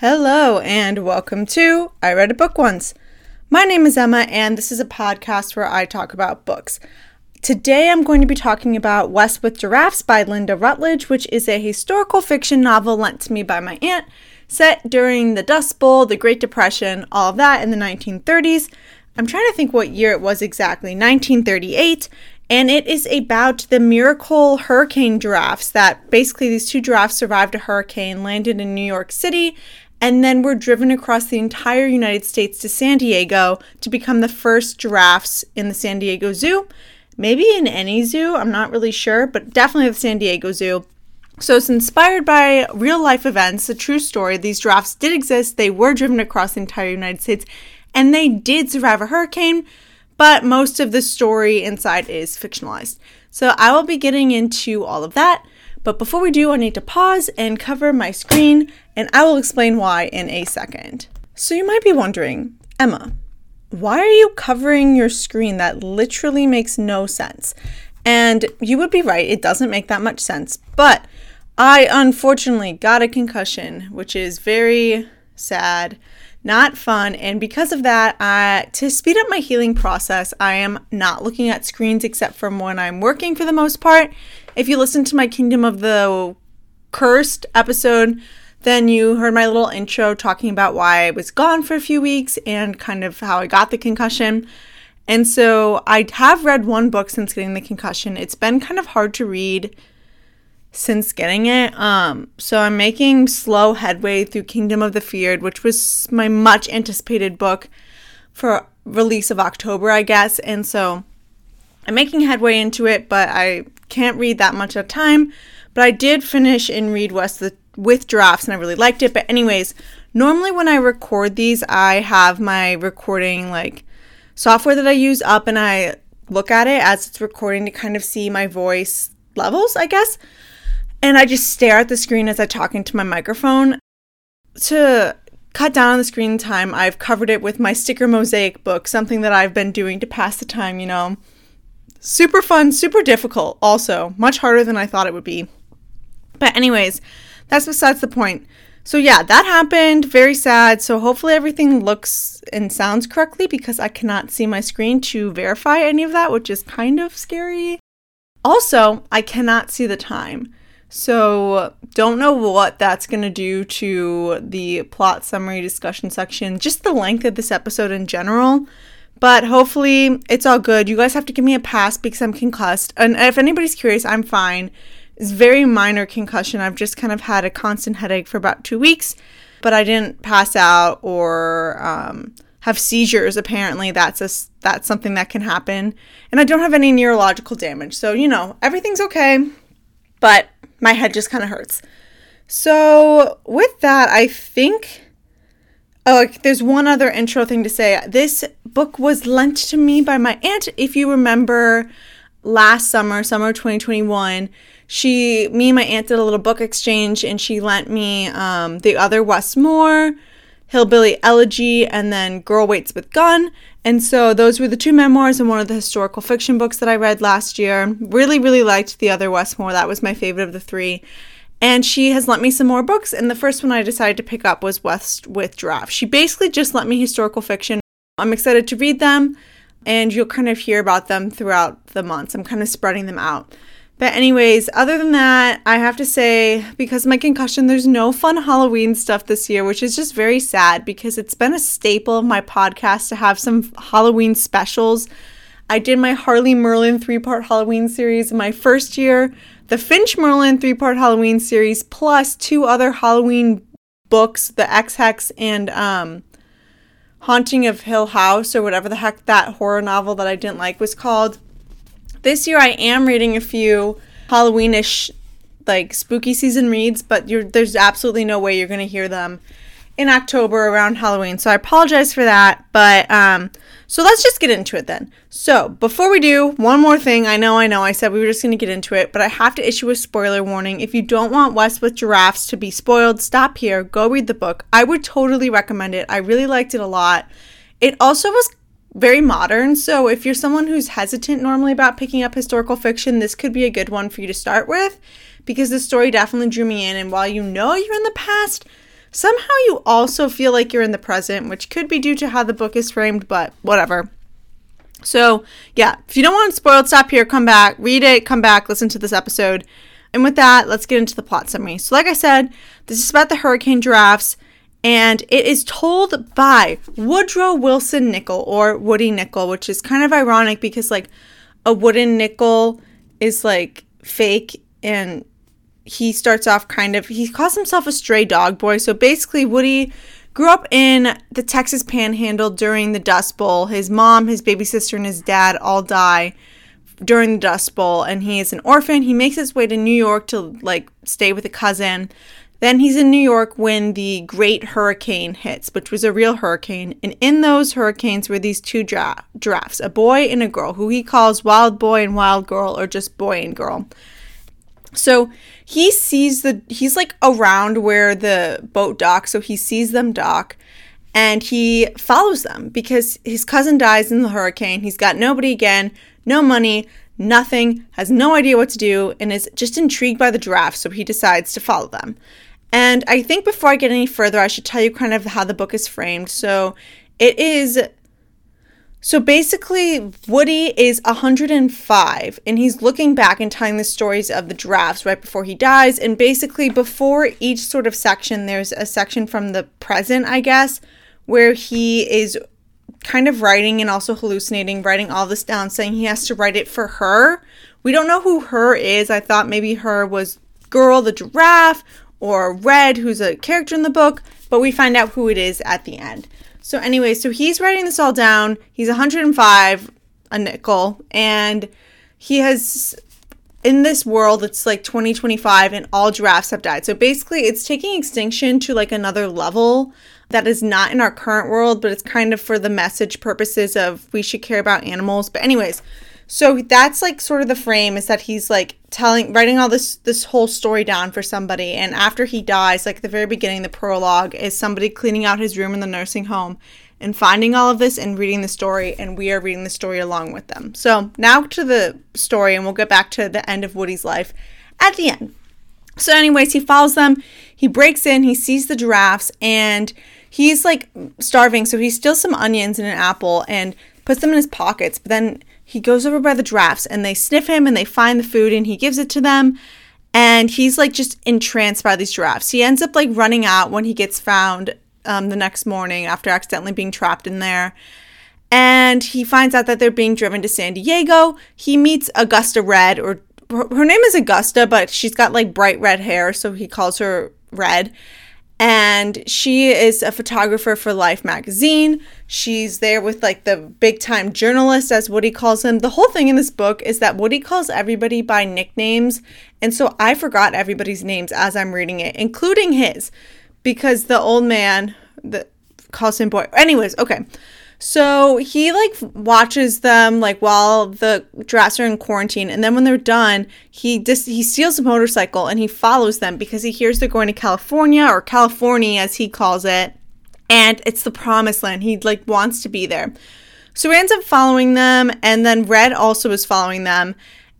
Hello, and welcome to I Read a Book Once. My name is Emma, and this is a podcast where I talk about books. Today I'm going to be talking about West with Giraffes by Lynda Rutledge, which is a historical fiction novel lent to me by my aunt, set during the Dust Bowl, the Great Depression, all of that in the 1930s. I'm trying to think what year it was exactly 1938, and it is about the miracle hurricane giraffes that basically these two giraffes survived a hurricane, landed in New York City, and then were driven across the entire United States to San Diego to become the first giraffes in the San Diego Zoo. Maybe in any zoo, I'm not really sure, but definitely the San Diego Zoo. So it's inspired by real life events, a true story. These giraffes did exist, they were driven across the entire United States, and they did survive a hurricane, but most of the story inside is fictionalized. So I will be getting into all of that. But before we do, I need to pause and cover my screen, and I will explain why in a second. So you might be wondering, Emma, why are you covering your screen? That literally makes no sense. And you would be right, it doesn't make that much sense. But I unfortunately got a concussion, which is very sad, not fun. And because of that, I, to speed up my healing process, I am not looking at screens except from when I'm working for the most part. If you listen to my Kingdom of the Cursed episode, then you heard my little intro talking about why I was gone for a few weeks and kind of how I got the concussion. And so I have read one book since getting the concussion. It's been kind of hard to read since getting it. Um, so I'm making slow headway through Kingdom of the Feared, which was my much anticipated book for release of October, I guess. And so I'm making headway into it, but I can't read that much at a time, but I did finish and read West the, with drafts and I really liked it. But, anyways, normally when I record these, I have my recording like software that I use up and I look at it as it's recording to kind of see my voice levels, I guess. And I just stare at the screen as I talk into my microphone. To cut down on the screen time, I've covered it with my sticker mosaic book, something that I've been doing to pass the time, you know. Super fun, super difficult, also. Much harder than I thought it would be. But, anyways, that's besides the point. So, yeah, that happened. Very sad. So, hopefully, everything looks and sounds correctly because I cannot see my screen to verify any of that, which is kind of scary. Also, I cannot see the time. So, don't know what that's going to do to the plot summary discussion section, just the length of this episode in general. But hopefully it's all good. You guys have to give me a pass because I'm concussed. And if anybody's curious, I'm fine. It's very minor concussion. I've just kind of had a constant headache for about two weeks, but I didn't pass out or um, have seizures. Apparently, that's a that's something that can happen. And I don't have any neurological damage, so you know everything's okay. But my head just kind of hurts. So with that, I think Oh, there's one other intro thing to say. This book was lent to me by my aunt. If you remember last summer, summer 2021, she, me and my aunt did a little book exchange and she lent me um, The Other Wes Moore, Hillbilly Elegy, and then Girl Waits with Gun. And so those were the two memoirs and one of the historical fiction books that I read last year. Really, really liked The Other Wes Moore. That was my favorite of the three. And she has lent me some more books, and the first one I decided to pick up was West with Giraffe. She basically just lent me historical fiction. I'm excited to read them, and you'll kind of hear about them throughout the months. I'm kind of spreading them out. But, anyways, other than that, I have to say, because my concussion, there's no fun Halloween stuff this year, which is just very sad because it's been a staple of my podcast to have some Halloween specials. I did my Harley Merlin three part Halloween series in my first year the Finch Merlin three part Halloween series, plus two other Halloween books, The Ex Hex and um, Haunting of Hill House, or whatever the heck that horror novel that I didn't like was called. This year I am reading a few Halloweenish, like spooky season reads, but there's absolutely no way you're going to hear them in October around Halloween. So I apologize for that, but um, so let's just get into it then. So, before we do, one more thing. I know, I know, I said we were just going to get into it, but I have to issue a spoiler warning. If you don't want West with Giraffes to be spoiled, stop here, go read the book. I would totally recommend it. I really liked it a lot. It also was very modern, so if you're someone who's hesitant normally about picking up historical fiction, this could be a good one for you to start with because the story definitely drew me in. And while you know you're in the past, somehow you also feel like you're in the present, which could be due to how the book is framed, but whatever. So, yeah, if you don't want spoiled, stop here, come back, read it, come back, listen to this episode. And with that, let's get into the plot summary. So, like I said, this is about the hurricane giraffes, and it is told by Woodrow Wilson Nickel or Woody Nickel, which is kind of ironic because, like, a wooden nickel is like fake and he starts off kind of he calls himself a stray dog boy. So basically woody grew up in the texas panhandle during the dust bowl. His mom his baby sister and his dad all die during the dust bowl and he is an orphan. He makes his way to new york to like stay with a cousin. Then he's in new york when the great hurricane hits which was a real hurricane. And in those hurricanes were these two dra- giraffes a boy and a girl who he calls wild boy and wild girl or just boy and girl so he sees the he's like around where the boat docks, so he sees them dock and he follows them because his cousin dies in the hurricane. He's got nobody again, no money, nothing, has no idea what to do, and is just intrigued by the draft, so he decides to follow them. And I think before I get any further, I should tell you kind of how the book is framed. So it is so basically, Woody is 105 and he's looking back and telling the stories of the giraffes right before he dies. And basically, before each sort of section, there's a section from the present, I guess, where he is kind of writing and also hallucinating, writing all this down, saying he has to write it for her. We don't know who her is. I thought maybe her was Girl the giraffe or Red, who's a character in the book, but we find out who it is at the end. So anyway, so he's writing this all down. He's 105 a nickel and he has in this world it's like 2025 and all giraffes have died. So basically it's taking extinction to like another level that is not in our current world, but it's kind of for the message purposes of we should care about animals. But anyways, so that's like sort of the frame is that he's like telling writing all this this whole story down for somebody and after he dies like the very beginning the prologue is somebody cleaning out his room in the nursing home and finding all of this and reading the story and we are reading the story along with them. So, now to the story and we'll get back to the end of Woody's life at the end. So anyways, he follows them. He breaks in, he sees the giraffes and he's like starving, so he steals some onions and an apple and puts them in his pockets. But then he goes over by the giraffes and they sniff him and they find the food and he gives it to them. And he's like just entranced by these giraffes he ends up like running out when he gets found um, the next morning after accidentally being trapped in there. And he finds out that they're being driven to san diego. He meets augusta red or her name is augusta but she's got like bright red hair so he calls her red and she is a photographer for Life magazine. She's there with like the big time journalist, as Woody calls him. The whole thing in this book is that Woody calls everybody by nicknames, and so I forgot everybody's names as I'm reading it, including his, because the old man that calls him boy. Anyways, okay. So he like watches them like while the giraffes are in quarantine, and then when they're done, he dis- he steals a motorcycle and he follows them because he hears they're going to California or California as he calls it, and it's the promised land. He like wants to be there. So he ends up following them, and then Red also is following them.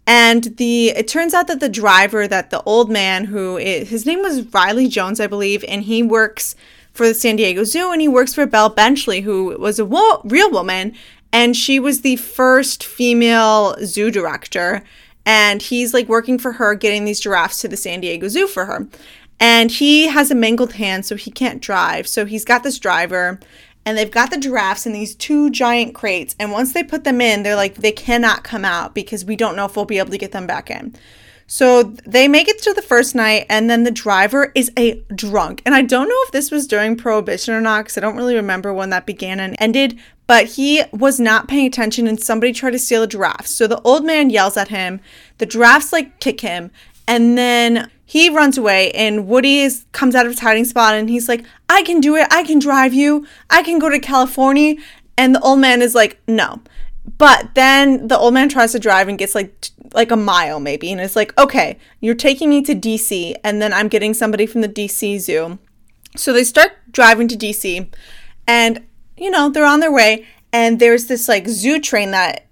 And the it turns out that the driver, that the old man who is, his name was Riley Jones, I believe, and he works for the San Diego Zoo, and he works for Belle Benchley, who was a wo- real woman, and she was the first female zoo director. And he's like working for her, getting these giraffes to the San Diego Zoo for her. And he has a mangled hand, so he can't drive. So he's got this driver, and they've got the giraffes in these two giant crates. And once they put them in, they're like, they cannot come out because we don't know if we'll be able to get them back in. So they make it to the first night, and then the driver is a drunk. And I don't know if this was during Prohibition or not, because I don't really remember when that began and ended, but he was not paying attention, and somebody tried to steal a giraffe. So the old man yells at him, the giraffes like kick him, and then he runs away, and Woody is, comes out of his hiding spot, and he's like, I can do it, I can drive you, I can go to California. And the old man is like, no. But then the old man tries to drive and gets like like a mile maybe and it's like, "Okay, you're taking me to DC and then I'm getting somebody from the DC zoo." So they start driving to DC and you know, they're on their way and there's this like zoo train that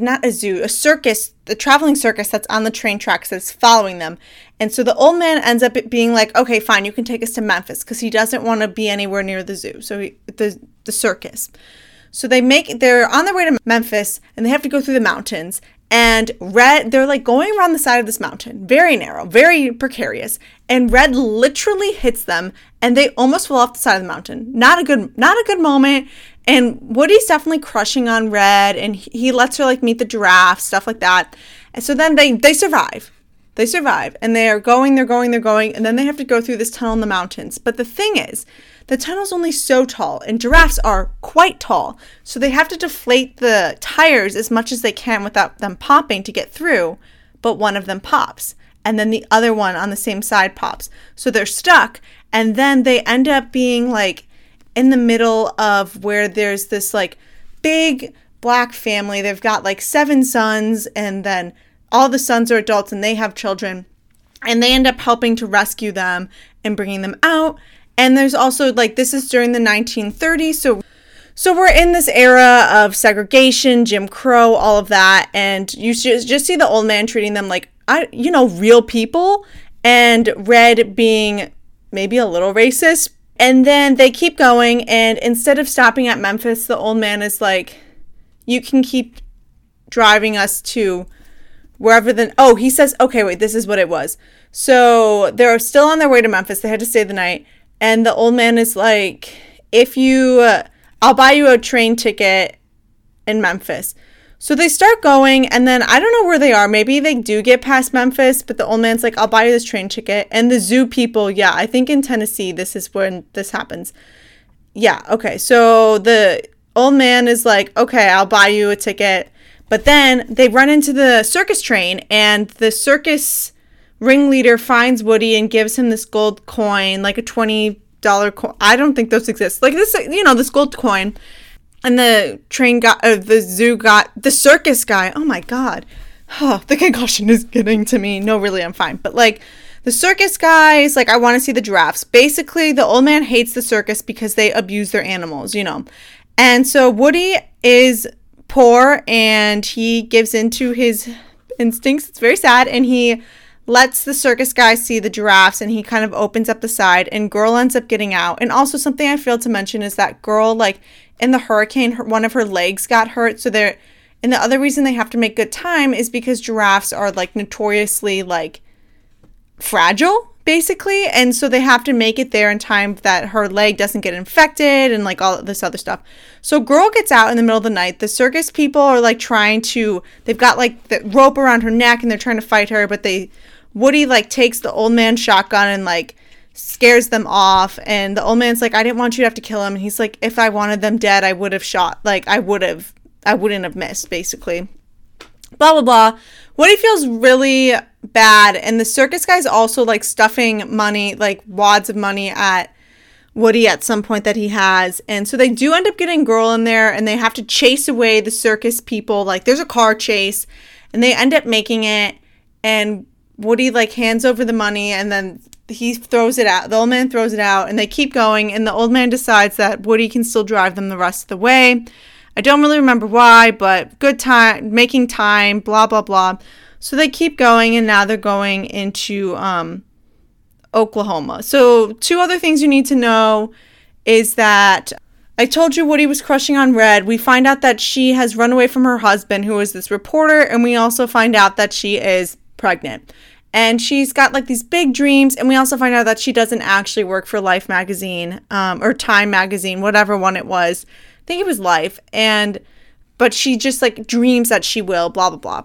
not a zoo, a circus, the traveling circus that's on the train tracks that's following them. And so the old man ends up being like, okay, fine, you can take us to Memphis because he doesn't want to be anywhere near the zoo. So he, the the circus. So they make they're on their way to Memphis and they have to go through the mountains. And Red, they're like going around the side of this mountain, very narrow, very precarious. And Red literally hits them, and they almost fall off the side of the mountain. Not a good, not a good moment. And Woody's definitely crushing on Red, and he lets her like meet the giraffe, stuff like that. And so then they they survive. They survive, and they are going, they're going, they're going, and then they have to go through this tunnel in the mountains. But the thing is, the tunnel's only so tall, and giraffes are quite tall, so they have to deflate the tires as much as they can without them popping to get through. But one of them pops, and then the other one on the same side pops. So they're stuck, and then they end up being like in the middle of where there's this like big black family. They've got like seven sons, and then all the sons are adults and they have children. And they end up helping to rescue them and bringing them out. And there's also like this is during the 1930s, so so we're in this era of segregation, Jim Crow, all of that, and you just just see the old man treating them like I, you know, real people, and Red being maybe a little racist, and then they keep going, and instead of stopping at Memphis, the old man is like, You can keep driving us to wherever the. Oh, he says, Okay, wait, this is what it was. So they're still on their way to Memphis. They had to stay the night. And the old man is like, If you. Uh, I'll buy you a train ticket in Memphis. So they start going, and then I don't know where they are. Maybe they do get past Memphis, but the old man's like, I'll buy you this train ticket. And the zoo people, yeah, I think in Tennessee, this is when this happens. Yeah, okay. So the old man is like, okay, I'll buy you a ticket. But then they run into the circus train, and the circus ringleader finds Woody and gives him this gold coin, like a $20 coin. I don't think those exist. Like this, you know, this gold coin. And the train got uh, the zoo got the circus guy oh my god. Oh, the concussion is getting to me. No really i'm fine. But like the circus guys like i want to see the giraffes. Basically the old man hates the circus because they abuse their animals you know. And so woody is poor and he gives into his instincts. It's very sad. And he lets the circus guy see the giraffes and he kind of opens up the side and girl ends up getting out. And also something i failed to mention is that girl like in the hurricane, her, one of her legs got hurt. So they're, and the other reason they have to make good time is because giraffes are like notoriously like fragile, basically. And so they have to make it there in time that her leg doesn't get infected and like all this other stuff. So girl gets out in the middle of the night. The circus people are like trying to, they've got like the rope around her neck and they're trying to fight her, but they, Woody like takes the old man shotgun and like scares them off and the old man's like i didn't want you to have to kill him and he's like if i wanted them dead i would have shot like i would have i wouldn't have missed basically blah blah blah woody feels really bad and the circus guy's also like stuffing money like wads of money at woody at some point that he has and so they do end up getting girl in there and they have to chase away the circus people like there's a car chase and they end up making it and Woody like hands over the money and then he throws it out. The old man throws it out, and they keep going. And the old man decides that Woody can still drive them the rest of the way. I don't really remember why, but good time, making time, blah blah blah. So they keep going, and now they're going into um, Oklahoma. So two other things you need to know is that I told you Woody was crushing on Red. We find out that she has run away from her husband, who is this reporter, and we also find out that she is pregnant and she's got like these big dreams and we also find out that she doesn't actually work for life magazine um, or time magazine whatever one it was think it was life and but she just like dreams that she will blah blah blah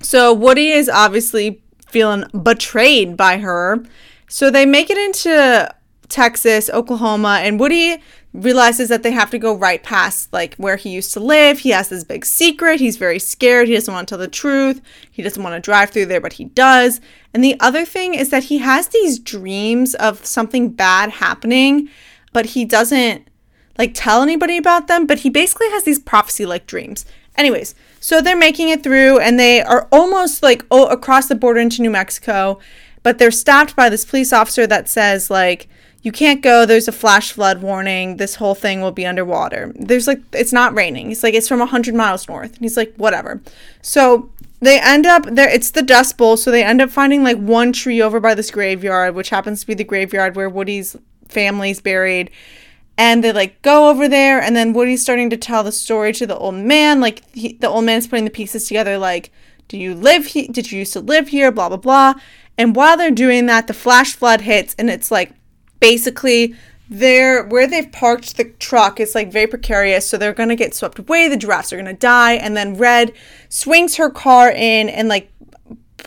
so woody is obviously feeling betrayed by her so they make it into texas oklahoma and woody realizes that they have to go right past like where he used to live. He has this big secret. He's very scared. He doesn't want to tell the truth. He doesn't want to drive through there, but he does. And the other thing is that he has these dreams of something bad happening, but he doesn't like tell anybody about them, but he basically has these prophecy like dreams. Anyways, so they're making it through and they are almost like oh, across the border into New Mexico, but they're stopped by this police officer that says like you can't go. There's a flash flood warning. This whole thing will be underwater. There's like, it's not raining. He's like, it's from 100 miles north. And he's like, whatever. So they end up there. It's the Dust Bowl. So they end up finding like one tree over by this graveyard, which happens to be the graveyard where Woody's family's buried. And they like go over there. And then Woody's starting to tell the story to the old man. Like he, the old man's putting the pieces together. Like, do you live here? Did you used to live here? Blah, blah, blah. And while they're doing that, the flash flood hits and it's like, basically they're where they've parked the truck is like very precarious so they're gonna get swept away the giraffes are gonna die and then red swings her car in and like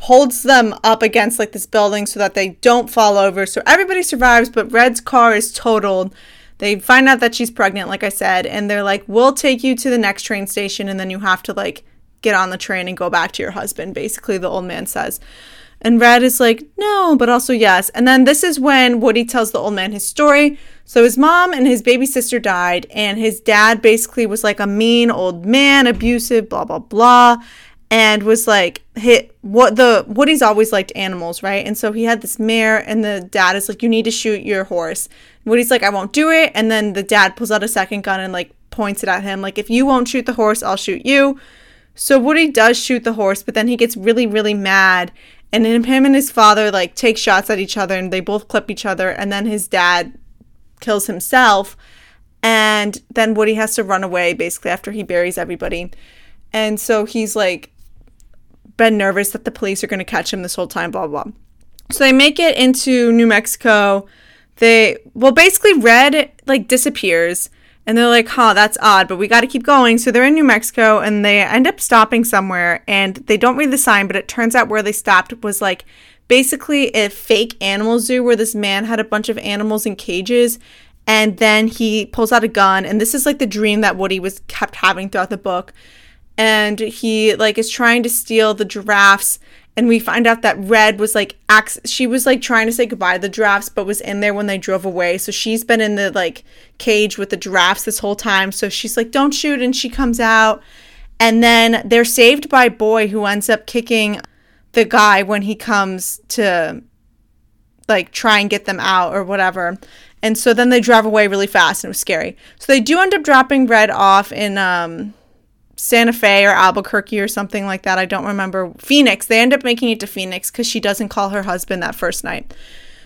holds them up against like this building so that they don't fall over so everybody survives but red's car is totaled they find out that she's pregnant like i said and they're like we'll take you to the next train station and then you have to like get on the train and go back to your husband basically the old man says and Red is like, no, but also yes. And then this is when Woody tells the old man his story. So his mom and his baby sister died, and his dad basically was like a mean old man, abusive, blah, blah, blah. And was like, hit what the Woody's always liked animals, right? And so he had this mare, and the dad is like, You need to shoot your horse. Woody's like, I won't do it. And then the dad pulls out a second gun and like points it at him, like, If you won't shoot the horse, I'll shoot you. So Woody does shoot the horse, but then he gets really, really mad and then him and his father like take shots at each other and they both clip each other and then his dad kills himself and then Woody has to run away basically after he buries everybody. And so he's like been nervous that the police are going to catch him this whole time blah blah. So they make it into New Mexico. They well basically Red like disappears and they're like, huh, that's odd, but we got to keep going. So they're in New Mexico and they end up stopping somewhere and they don't read the sign, but it turns out where they stopped was like basically a fake animal zoo where this man had a bunch of animals in cages and then he pulls out a gun and this is like the dream that Woody was kept having throughout the book and he like is trying to steal the giraffes and we find out that Red was like she was like trying to say goodbye to the giraffes, but was in there when they drove away. So she's been in the like cage with the giraffes this whole time. So she's like, "Don't shoot!" And she comes out, and then they're saved by Boy, who ends up kicking the guy when he comes to like try and get them out or whatever. And so then they drive away really fast, and it was scary. So they do end up dropping Red off in um Santa Fe or Albuquerque or something like that. I don't remember. Phoenix. They end up making it to Phoenix because she doesn't call her husband that first night.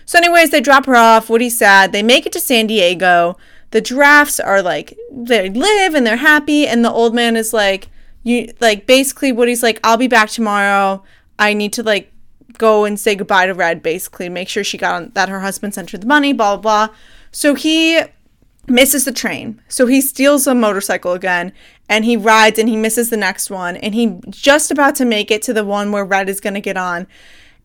So, anyways, they drop her off. Woody's sad. They make it to San Diego. The giraffes are like, they live and they're happy. And the old man is like, you, like, basically, Woody's like, I'll be back tomorrow. I need to, like, go and say goodbye to Red, basically, make sure she got on, that her husband sent her the money, blah, blah, blah. So he misses the train. So he steals a motorcycle again and he rides and he misses the next one and he just about to make it to the one where Red is going to get on.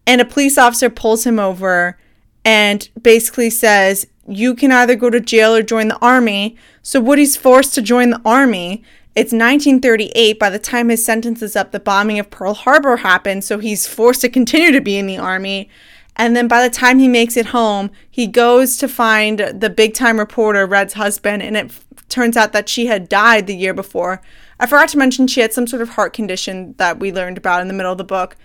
And a police officer pulls him over and basically says, "You can either go to jail or join the army." So Woody's forced to join the army. It's 1938. By the time his sentence is up, the bombing of Pearl Harbor happened, so he's forced to continue to be in the army. And then by the time he makes it home, he goes to find the big time reporter, Red's husband, and it f- turns out that she had died the year before. I forgot to mention she had some sort of heart condition that we learned about in the middle of the book.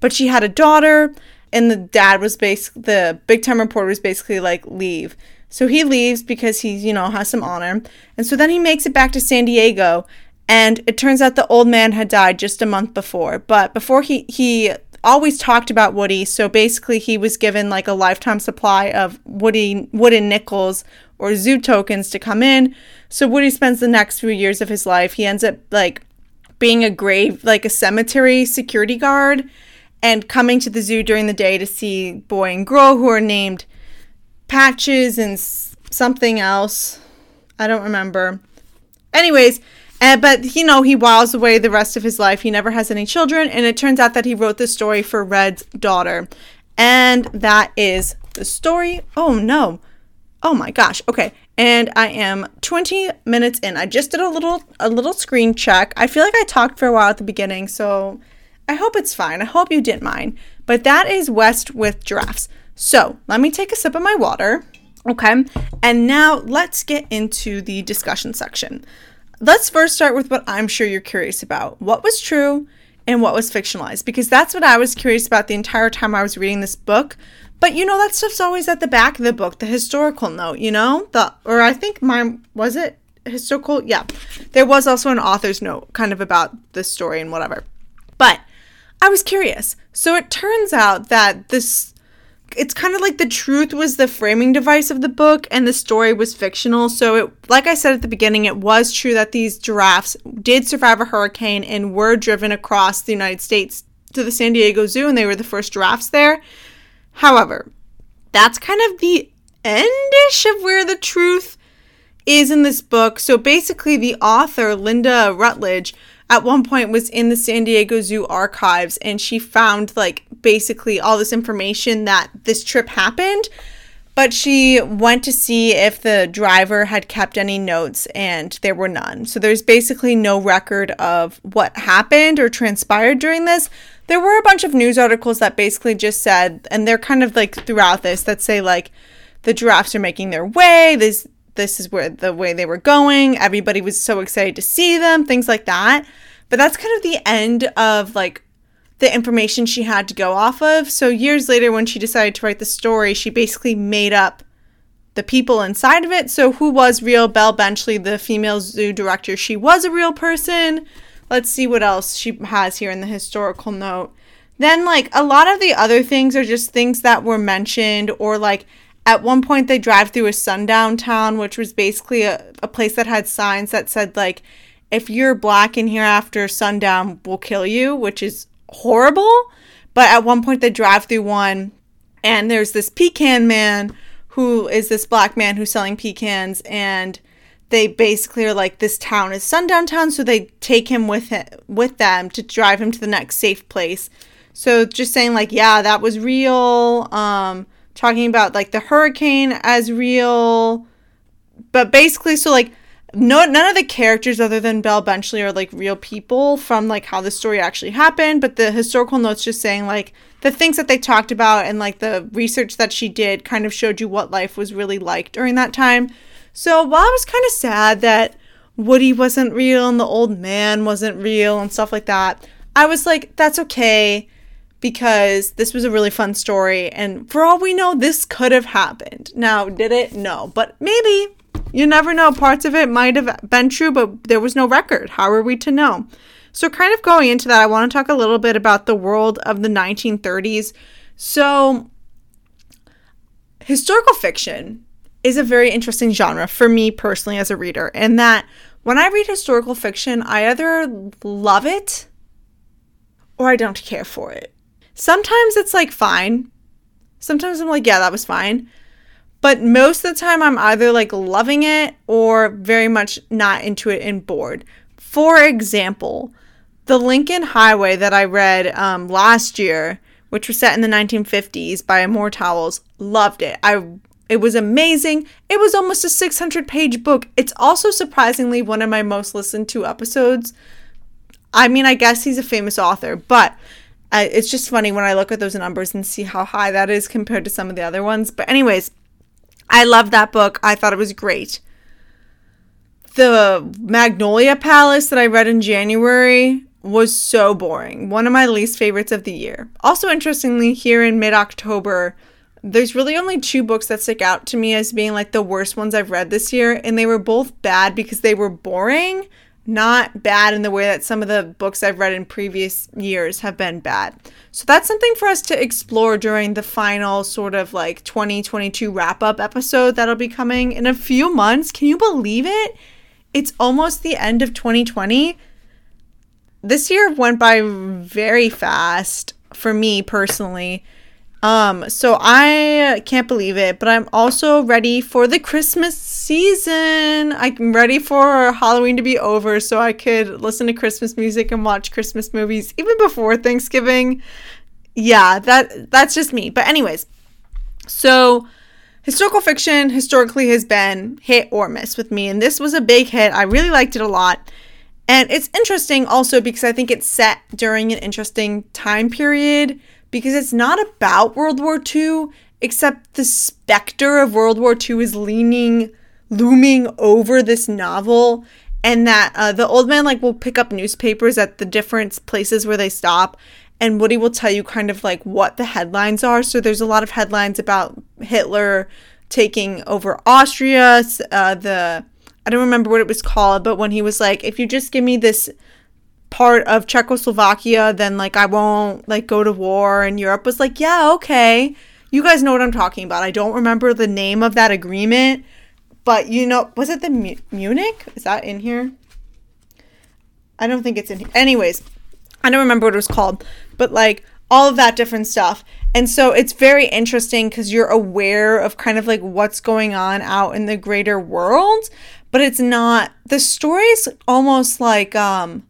But she had a daughter, and the dad was basically, the big time reporter was basically like, leave. So he leaves because he, you know, has some honor. And so then he makes it back to San Diego. And it turns out the old man had died just a month before. But before he, he always talked about Woody. So basically, he was given like a lifetime supply of Woody wooden nickels or zoo tokens to come in. So Woody spends the next few years of his life. He ends up like being a grave, like a cemetery security guard, and coming to the zoo during the day to see boy and girl who are named Patches and something else. I don't remember. Anyways, and, but you know, he whiles away the rest of his life. He never has any children, and it turns out that he wrote this story for Red's daughter. And that is the story. Oh no. Oh my gosh. Okay. And I am 20 minutes in. I just did a little a little screen check. I feel like I talked for a while at the beginning, so I hope it's fine. I hope you didn't mind. But that is West with giraffes. So, let me take a sip of my water. Okay. And now let's get into the discussion section. Let's first start with what I'm sure you're curious about. What was true and what was fictionalized? Because that's what I was curious about the entire time I was reading this book. But you know that stuff's always at the back of the book, the historical note, you know? The or I think mine was it historical? Yeah. There was also an author's note kind of about the story and whatever. But I was curious. So it turns out that this it's kind of like the truth was the framing device of the book and the story was fictional. So it like I said at the beginning, it was true that these giraffes did survive a hurricane and were driven across the United States to the San Diego Zoo and they were the first giraffes there. However, that's kind of the endish of where the truth is in this book. So basically, the author, Lynda Rutledge, at one point was in the San Diego Zoo archives and she found like basically all this information that this trip happened. But she went to see if the driver had kept any notes and there were none. So there's basically no record of what happened or transpired during this there were a bunch of news articles that basically just said, and they're kind of like throughout this that say like the giraffes are making their way. This this is where the way they were going. Everybody was so excited to see them, things like that. But that's kind of the end of like the information she had to go off of. So years later, when she decided to write the story, she basically made up the people inside of it. So who was real? Belle Benchley, the female zoo director, she was a real person. Let's see what else she has here in the historical note. Then, like, a lot of the other things are just things that were mentioned, or like, at one point they drive through a sundown town, which was basically a, a place that had signs that said, like, if you're black in here after sundown, we'll kill you, which is horrible. But at one point they drive through one, and there's this pecan man who is this black man who's selling pecans, and they basically are like this town is sundown town so they take him with him, with them to drive him to the next safe place so just saying like yeah that was real um talking about like the hurricane as real. But basically so like no none of the characters other than Belle Benchley are like real people from like how the story actually happened. But the historical notes just saying like the things that they talked about and like the research that she did kind of showed you what life was really like during that time. So while I was kind of sad that Woody wasn't real and the old man wasn't real and stuff like that, I was like, that's okay because this was a really fun story. And for all we know, this could have happened. Now, did it? No. But maybe. You never know. Parts of it might have been true, but there was no record. How are we to know? So, kind of going into that, I want to talk a little bit about the world of the 1930s. So, historical fiction is a very interesting genre for me personally as a reader, in that when I read historical fiction, I either love it or I don't care for it. Sometimes it's like fine. Sometimes I'm like, yeah, that was fine. But most of the time, I'm either like loving it or very much not into it and bored. For example, the Lincoln Highway that I read um, last year, which was set in the 1950s by Amor Towles, loved it. I it was amazing. It was almost a 600 page book. It's also surprisingly one of my most listened to episodes. I mean, I guess he's a famous author, but it's just funny when I look at those numbers and see how high that is compared to some of the other ones. But, anyways, I loved that book. I thought it was great. The Magnolia Palace that I read in January was so boring. One of my least favorites of the year. Also, interestingly, here in mid October, there's really only two books that stick out to me as being like the worst ones I've read this year, and they were both bad because they were boring, not bad in the way that some of the books I've read in previous years have been bad. So that's something for us to explore during the final sort of like 2022 wrap up episode that'll be coming in a few months. Can you believe it? It's almost the end of 2020. This year went by very fast for me personally. Um, so I can't believe it, but I'm also ready for the Christmas season. I'm ready for Halloween to be over so I could listen to Christmas music and watch Christmas movies even before Thanksgiving. Yeah, that that's just me. But anyways, so historical fiction historically has been hit or miss with me, and this was a big hit. I really liked it a lot. And it's interesting also because I think it's set during an interesting time period because it's not about World War II, except the specter of World War II is leaning, looming over this novel. And that uh, the old man like will pick up newspapers at the different places where they stop, and Woody will tell you kind of like what the headlines are. So there's a lot of headlines about Hitler taking over Austria, uh, the I don't remember what it was called, but when he was like, if you just give me this part of Czechoslovakia, then like I won't like go to war. And Europe was like, yeah, okay. You guys know what I'm talking about. I don't remember the name of that agreement, but you know, was it the Mu- Munich? Is that in here? I don't think it's in here. Anyways, I don't remember what it was called, but like all of that different stuff. And so it's very interesting because you're aware of kind of like what's going on out in the greater world, but it's not the story's almost like um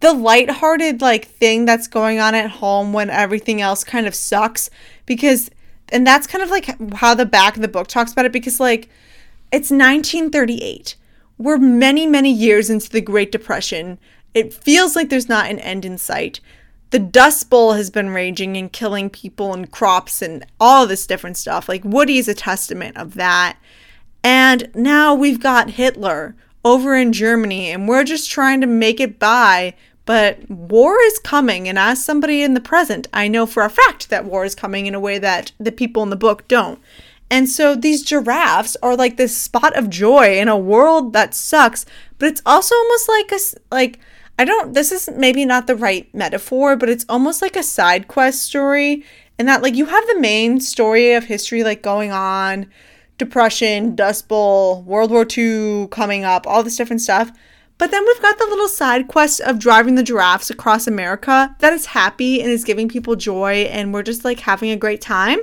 the lighthearted like thing that's going on at home when everything else kind of sucks because and that's kind of like how the back of the book talks about it because like it's 1938 we're many many years into the great depression. It feels like there's not an end in sight. The dust bowl has been raging and killing people and crops and all this different stuff. Like woody is a testament of that. And now we've got hitler over in Germany and we're just trying to make it by. But war is coming, and as somebody in the present, I know for a fact that war is coming in a way that the people in the book don't. And so these giraffes are like this spot of joy in a world that sucks, but it's also almost like a like I don't this is maybe not the right metaphor, but it's almost like a side quest story and that like you have the main story of history like going on Depression, Dust Bowl, World War II coming up, all this different stuff. But then we've got the little side quest of driving the giraffes across America that is happy and is giving people joy, and we're just like having a great time.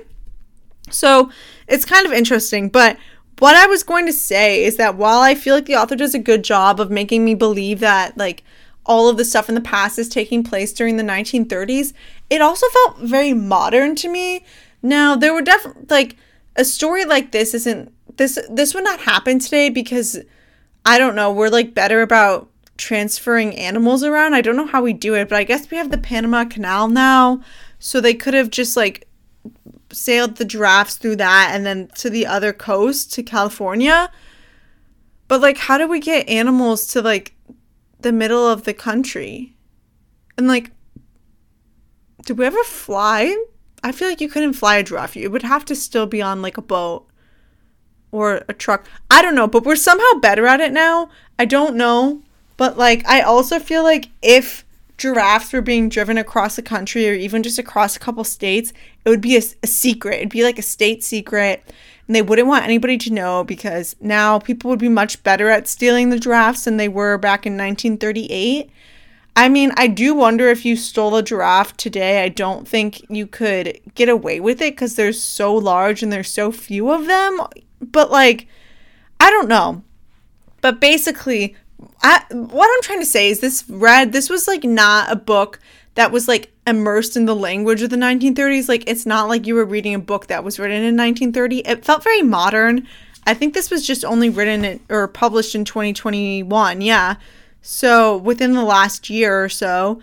So it's kind of interesting. But what I was going to say is that while I feel like the author does a good job of making me believe that, like, all of the stuff in the past is taking place during the 1930s, it also felt very modern to me. Now, there were definitely, like, a story like this isn't this this would not happen today because I don't know, we're like better about transferring animals around. I don't know how we do it, but I guess we have the Panama Canal now. So they could have just like sailed the giraffes through that and then to the other coast to California. But like how do we get animals to like the middle of the country? And like did we ever fly I feel like you couldn't fly a giraffe. You would have to still be on like a boat or a truck. I don't know, but we're somehow better at it now. I don't know. But like I also feel like if giraffes were being driven across the country or even just across a couple states, it would be a, a secret. It'd be like a state secret. And they wouldn't want anybody to know because now people would be much better at stealing the giraffes than they were back in 1938. I mean, I do wonder if you stole a giraffe today. I don't think you could get away with it because they're so large and there's so few of them. But, like, I don't know. But basically, I, what I'm trying to say is this read, this was like not a book that was like immersed in the language of the 1930s. Like, it's not like you were reading a book that was written in 1930. It felt very modern. I think this was just only written in, or published in 2021. Yeah. So within the last year or so.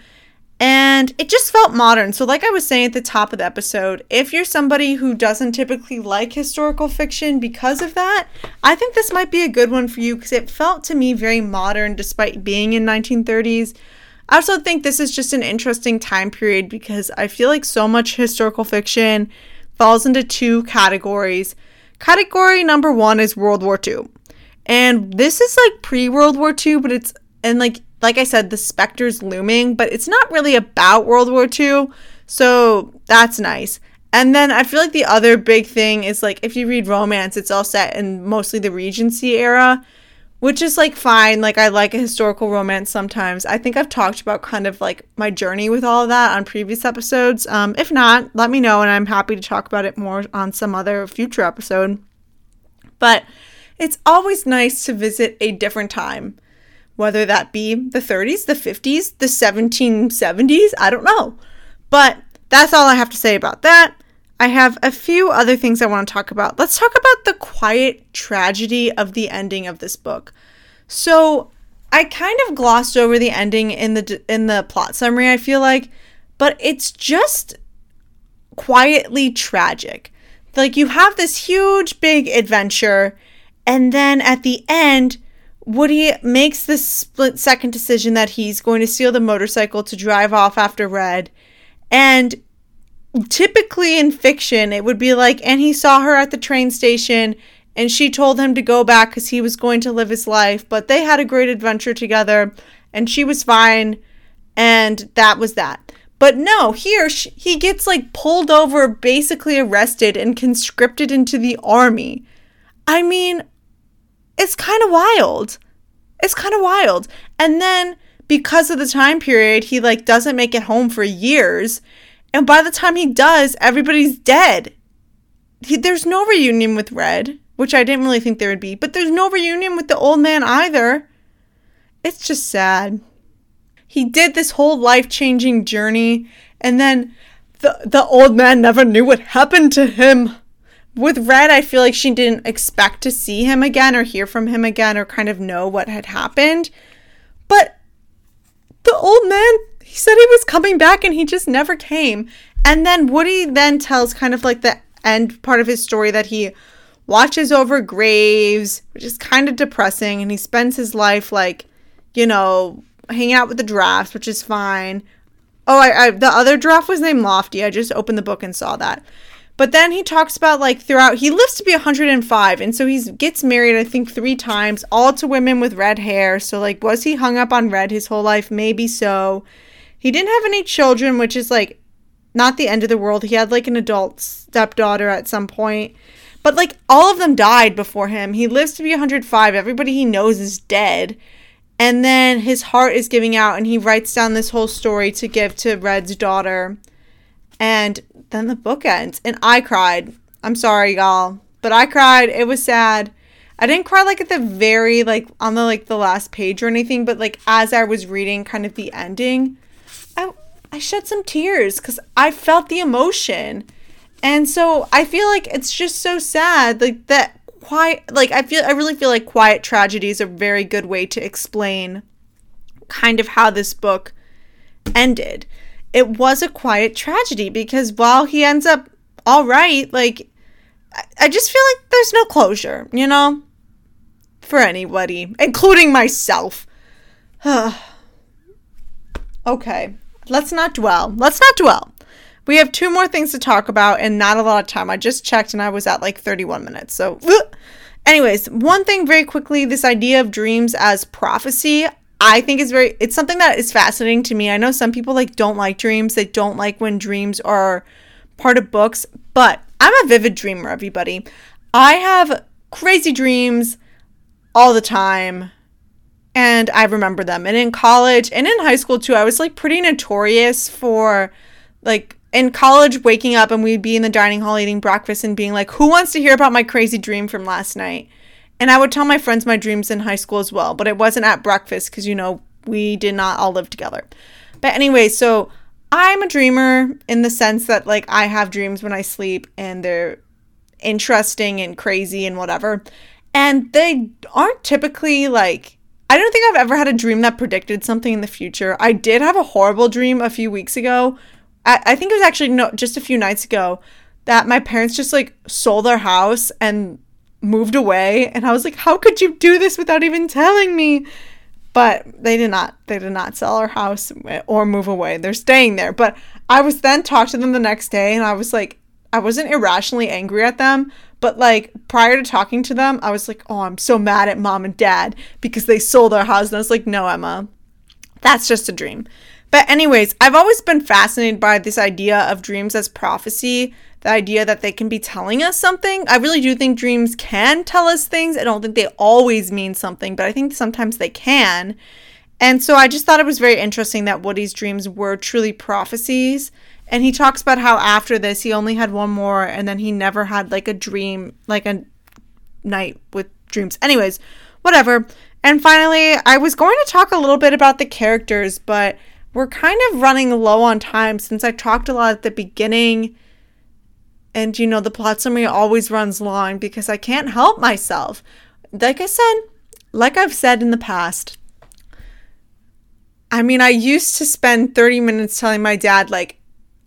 And it just felt modern. So, like I was saying at the top of the episode, if you're somebody who doesn't typically like historical fiction because of that, I think this might be a good one for you because it felt to me very modern despite being in 1930s. I also think this is just an interesting time period because I feel like so much historical fiction falls into two categories. Category number one is World War II. And this is like pre World War II, but it's and like like I said, the specter's looming, but it's not really about World War II. So that's nice. And then I feel like the other big thing is like if you read romance, it's all set in mostly the Regency era, which is like fine. Like I like a historical romance sometimes. I think I've talked about kind of like my journey with all of that on previous episodes. Um, if not, let me know and I'm happy to talk about it more on some other future episode. But it's always nice to visit a different time whether that be the 30s, the 50s, the 1770s, I don't know. But that's all I have to say about that. I have a few other things I want to talk about. Let's talk about the quiet tragedy of the ending of this book. So, I kind of glossed over the ending in the in the plot summary, I feel like, but it's just quietly tragic. Like you have this huge big adventure and then at the end Woody makes this split second decision that he's going to steal the motorcycle to drive off after Red. And typically in fiction, it would be like, and he saw her at the train station and she told him to go back because he was going to live his life. But they had a great adventure together and she was fine. And that was that. But no, here she, he gets like pulled over, basically arrested, and conscripted into the army. I mean, it's kind of wild. It's kind of wild. And then because of the time period, he like doesn't make it home for years. And by the time he does, everybody's dead. He, there's no reunion with Red, which I didn't really think there would be, but there's no reunion with the old man either. It's just sad. He did this whole life-changing journey and then the the old man never knew what happened to him with Red, I feel like she didn't expect to see him again or hear from him again or kind of know what had happened. But the old man, he said he was coming back and he just never came. And then Woody then tells kind of like the end part of his story that he watches over graves, which is kind of depressing, and he spends his life like, you know, hanging out with the drafts, which is fine. Oh, I, I the other draft was named Lofty. I just opened the book and saw that. But then he talks about like throughout he lives to be 105 and so he gets married I think 3 times all to women with red hair. So like was he hung up on red his whole life? Maybe so. He didn't have any children, which is like not the end of the world. He had like an adult stepdaughter at some point. But like all of them died before him. He lives to be 105. Everybody he knows is dead. And then his heart is giving out and he writes down this whole story to give to Red's daughter. And then the book ends and I cried. I'm sorry, y'all, but I cried. It was sad. I didn't cry like at the very like on the like the last page or anything, but like as I was reading kind of the ending, I I shed some tears cuz I felt the emotion. And so I feel like it's just so sad like that quiet like I feel I really feel like quiet tragedy is a very good way to explain kind of how this book ended it was a quiet tragedy because while he ends up all right, like, I just feel like there's no closure, you know? For anybody, including myself. okay, let's not dwell. Let's not dwell. We have two more things to talk about and not a lot of time. I just checked and I was at like 31 minutes. So, anyways, one thing very quickly this idea of dreams as prophecy. I think is very it's something that is fascinating to me. I know some people like don't like dreams. They don't like when dreams are part of books, but I'm a vivid dreamer, everybody. I have crazy dreams all the time and I remember them. And in college and in high school too, I was like pretty notorious for like in college waking up and we'd be in the dining hall eating breakfast and being like, "Who wants to hear about my crazy dream from last night?" And I would tell my friends my dreams in high school as well, but it wasn't at breakfast because, you know, we did not all live together. But anyway, so I'm a dreamer in the sense that, like, I have dreams when I sleep and they're interesting and crazy and whatever. And they aren't typically like, I don't think I've ever had a dream that predicted something in the future. I did have a horrible dream a few weeks ago. I, think it was actually no, just a few nights ago that my parents just like sold their house and moved away and I was like, "How could you do this without even telling me?" But they did not. They did not sell our house or move away. They're staying there. But I was then talked to them the next day and I was like I wasn't irrationally angry at them, but like prior to talking to them, I was like, "Oh, I'm so mad at mom and dad because they sold our house." And I was like, "No, Emma. That's just a dream." But anyways, I've always been fascinated by this idea of dreams as prophecy the idea that they can be telling us something. I really do think dreams can tell us things. I don't think they always mean something, but I think sometimes they can. And so I just thought it was very interesting that Woody's dreams were truly prophecies. And he talks about how after this, he only had one more, and then he never had like a dream, like a night with dreams. Anyways, whatever. And finally, I was going to talk a little bit about the characters, but we're kind of running low on time since I talked a lot at the beginning and you know, the plot summary always runs long because I can't help myself. Like I said, like I've said in the past, I mean, I used to spend 30 minutes telling my dad like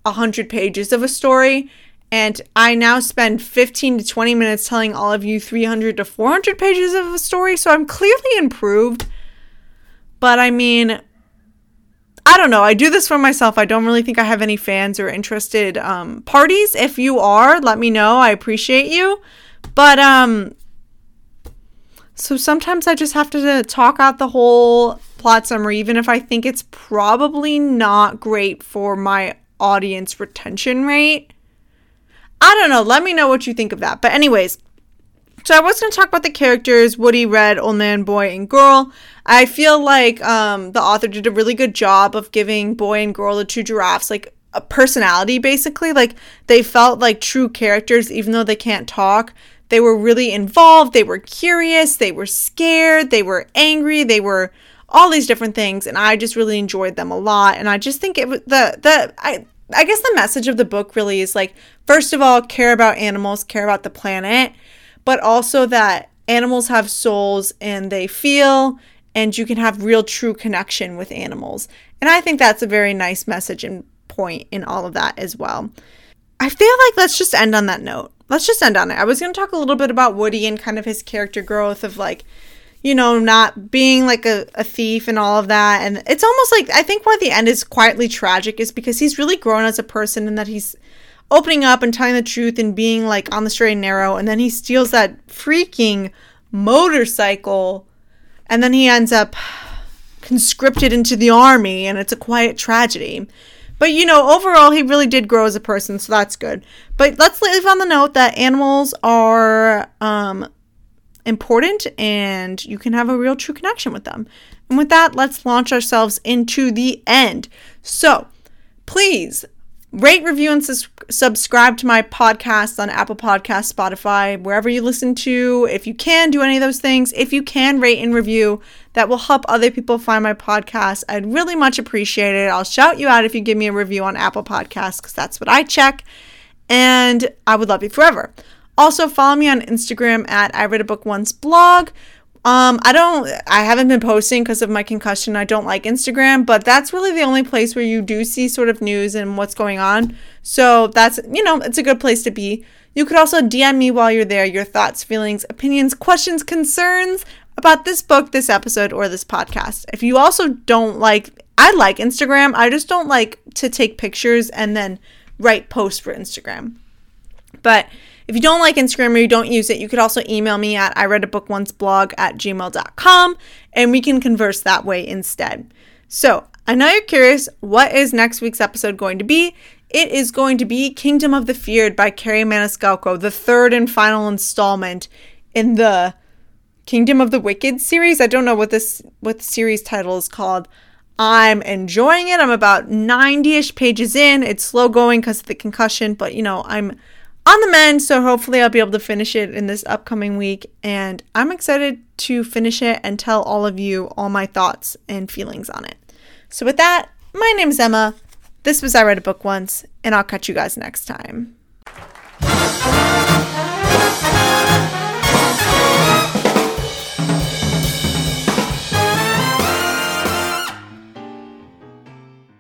100 pages of a story, And I now spend 15 to 20 minutes telling all of you 300 to 400 pages of a story. So I'm clearly improved. But I mean, I don't know. I do this for myself. I don't really think I have any fans or interested um, parties. If you are, let me know. I appreciate you. But um, so sometimes I just have to talk out the whole plot summary, even if I think it's probably not great for my audience retention rate. I don't know. Let me know what you think of that. But anyways, so I was going to talk about the characters Woody, Red, Old Man, Boy, and Girl. I feel like um, the author did a really good job of giving Boy and Girl, the two giraffes, like a personality basically. Like they felt like true characters, even though they can't talk. They were really involved, they were curious, they were scared, they were angry, they were all these different things and I just really enjoyed them a lot and I just think it was the the I I guess the message of the book really is like first of all care about animals, care about the planet but also that animals have souls and they feel and you can have real true connection with animals. And I think that's a very nice message and point in all of that as well. I feel like let's just end on that note. Let's just end on it. I was going to talk a little bit about Woody and kind of his character growth of like, you know, not being like a, a thief and all of that. And it's almost like I think why the end is quietly tragic is because he's really grown as a person and that he's opening up and telling the truth and being like on the straight and narrow. And then he steals that freaking motorcycle and then he ends up conscripted into the army and it's a quiet tragedy. But you know, overall, he really did grow as a person, so that's good. But let's leave on the note that animals are um, important and you can have a real true connection with them. And with that, let's launch ourselves into the end. So, please rate, review, and sus- subscribe to my podcast on Apple Podcasts, Spotify, wherever you listen to. If you can, do any of those things. If you can, rate and review. That will help other people find my podcast. I'd really much appreciate it. I'll shout you out if you give me a review on Apple Podcasts because that's what I check. And I would love you forever. Also, follow me on Instagram at I Read a Book Once blog um, I don't, I haven't been posting because of my concussion. I don't like Instagram, but that's really the only place where you do see sort of news and what's going on. So that's, you know, it's a good place to be. You could also DM me while you're there your thoughts, feelings, opinions, questions, concerns about this book, this episode, or this podcast. If you also don't like, I like Instagram, I just don't like to take pictures and then write posts for Instagram. But if you don't like Instagram or you don't use it, you could also email me at I read a book once blog at gmail.com and we can converse that way instead. So I know you're curious, what is next week's episode going to be? It is going to be Kingdom of the Feared by Kerri Maniscalco, the third and final installment in the Kingdom of the Wicked series. I don't know what this what the series title is called. I'm enjoying it. I'm about 90-ish pages in. It's slow going because of the concussion, but you know, I'm on the mend, so hopefully I'll be able to finish it in this upcoming week. And I'm excited to finish it and tell all of you all my thoughts and feelings on it. So, with that, my name is Emma. This was I Read a Book Once, and I'll catch you guys next time.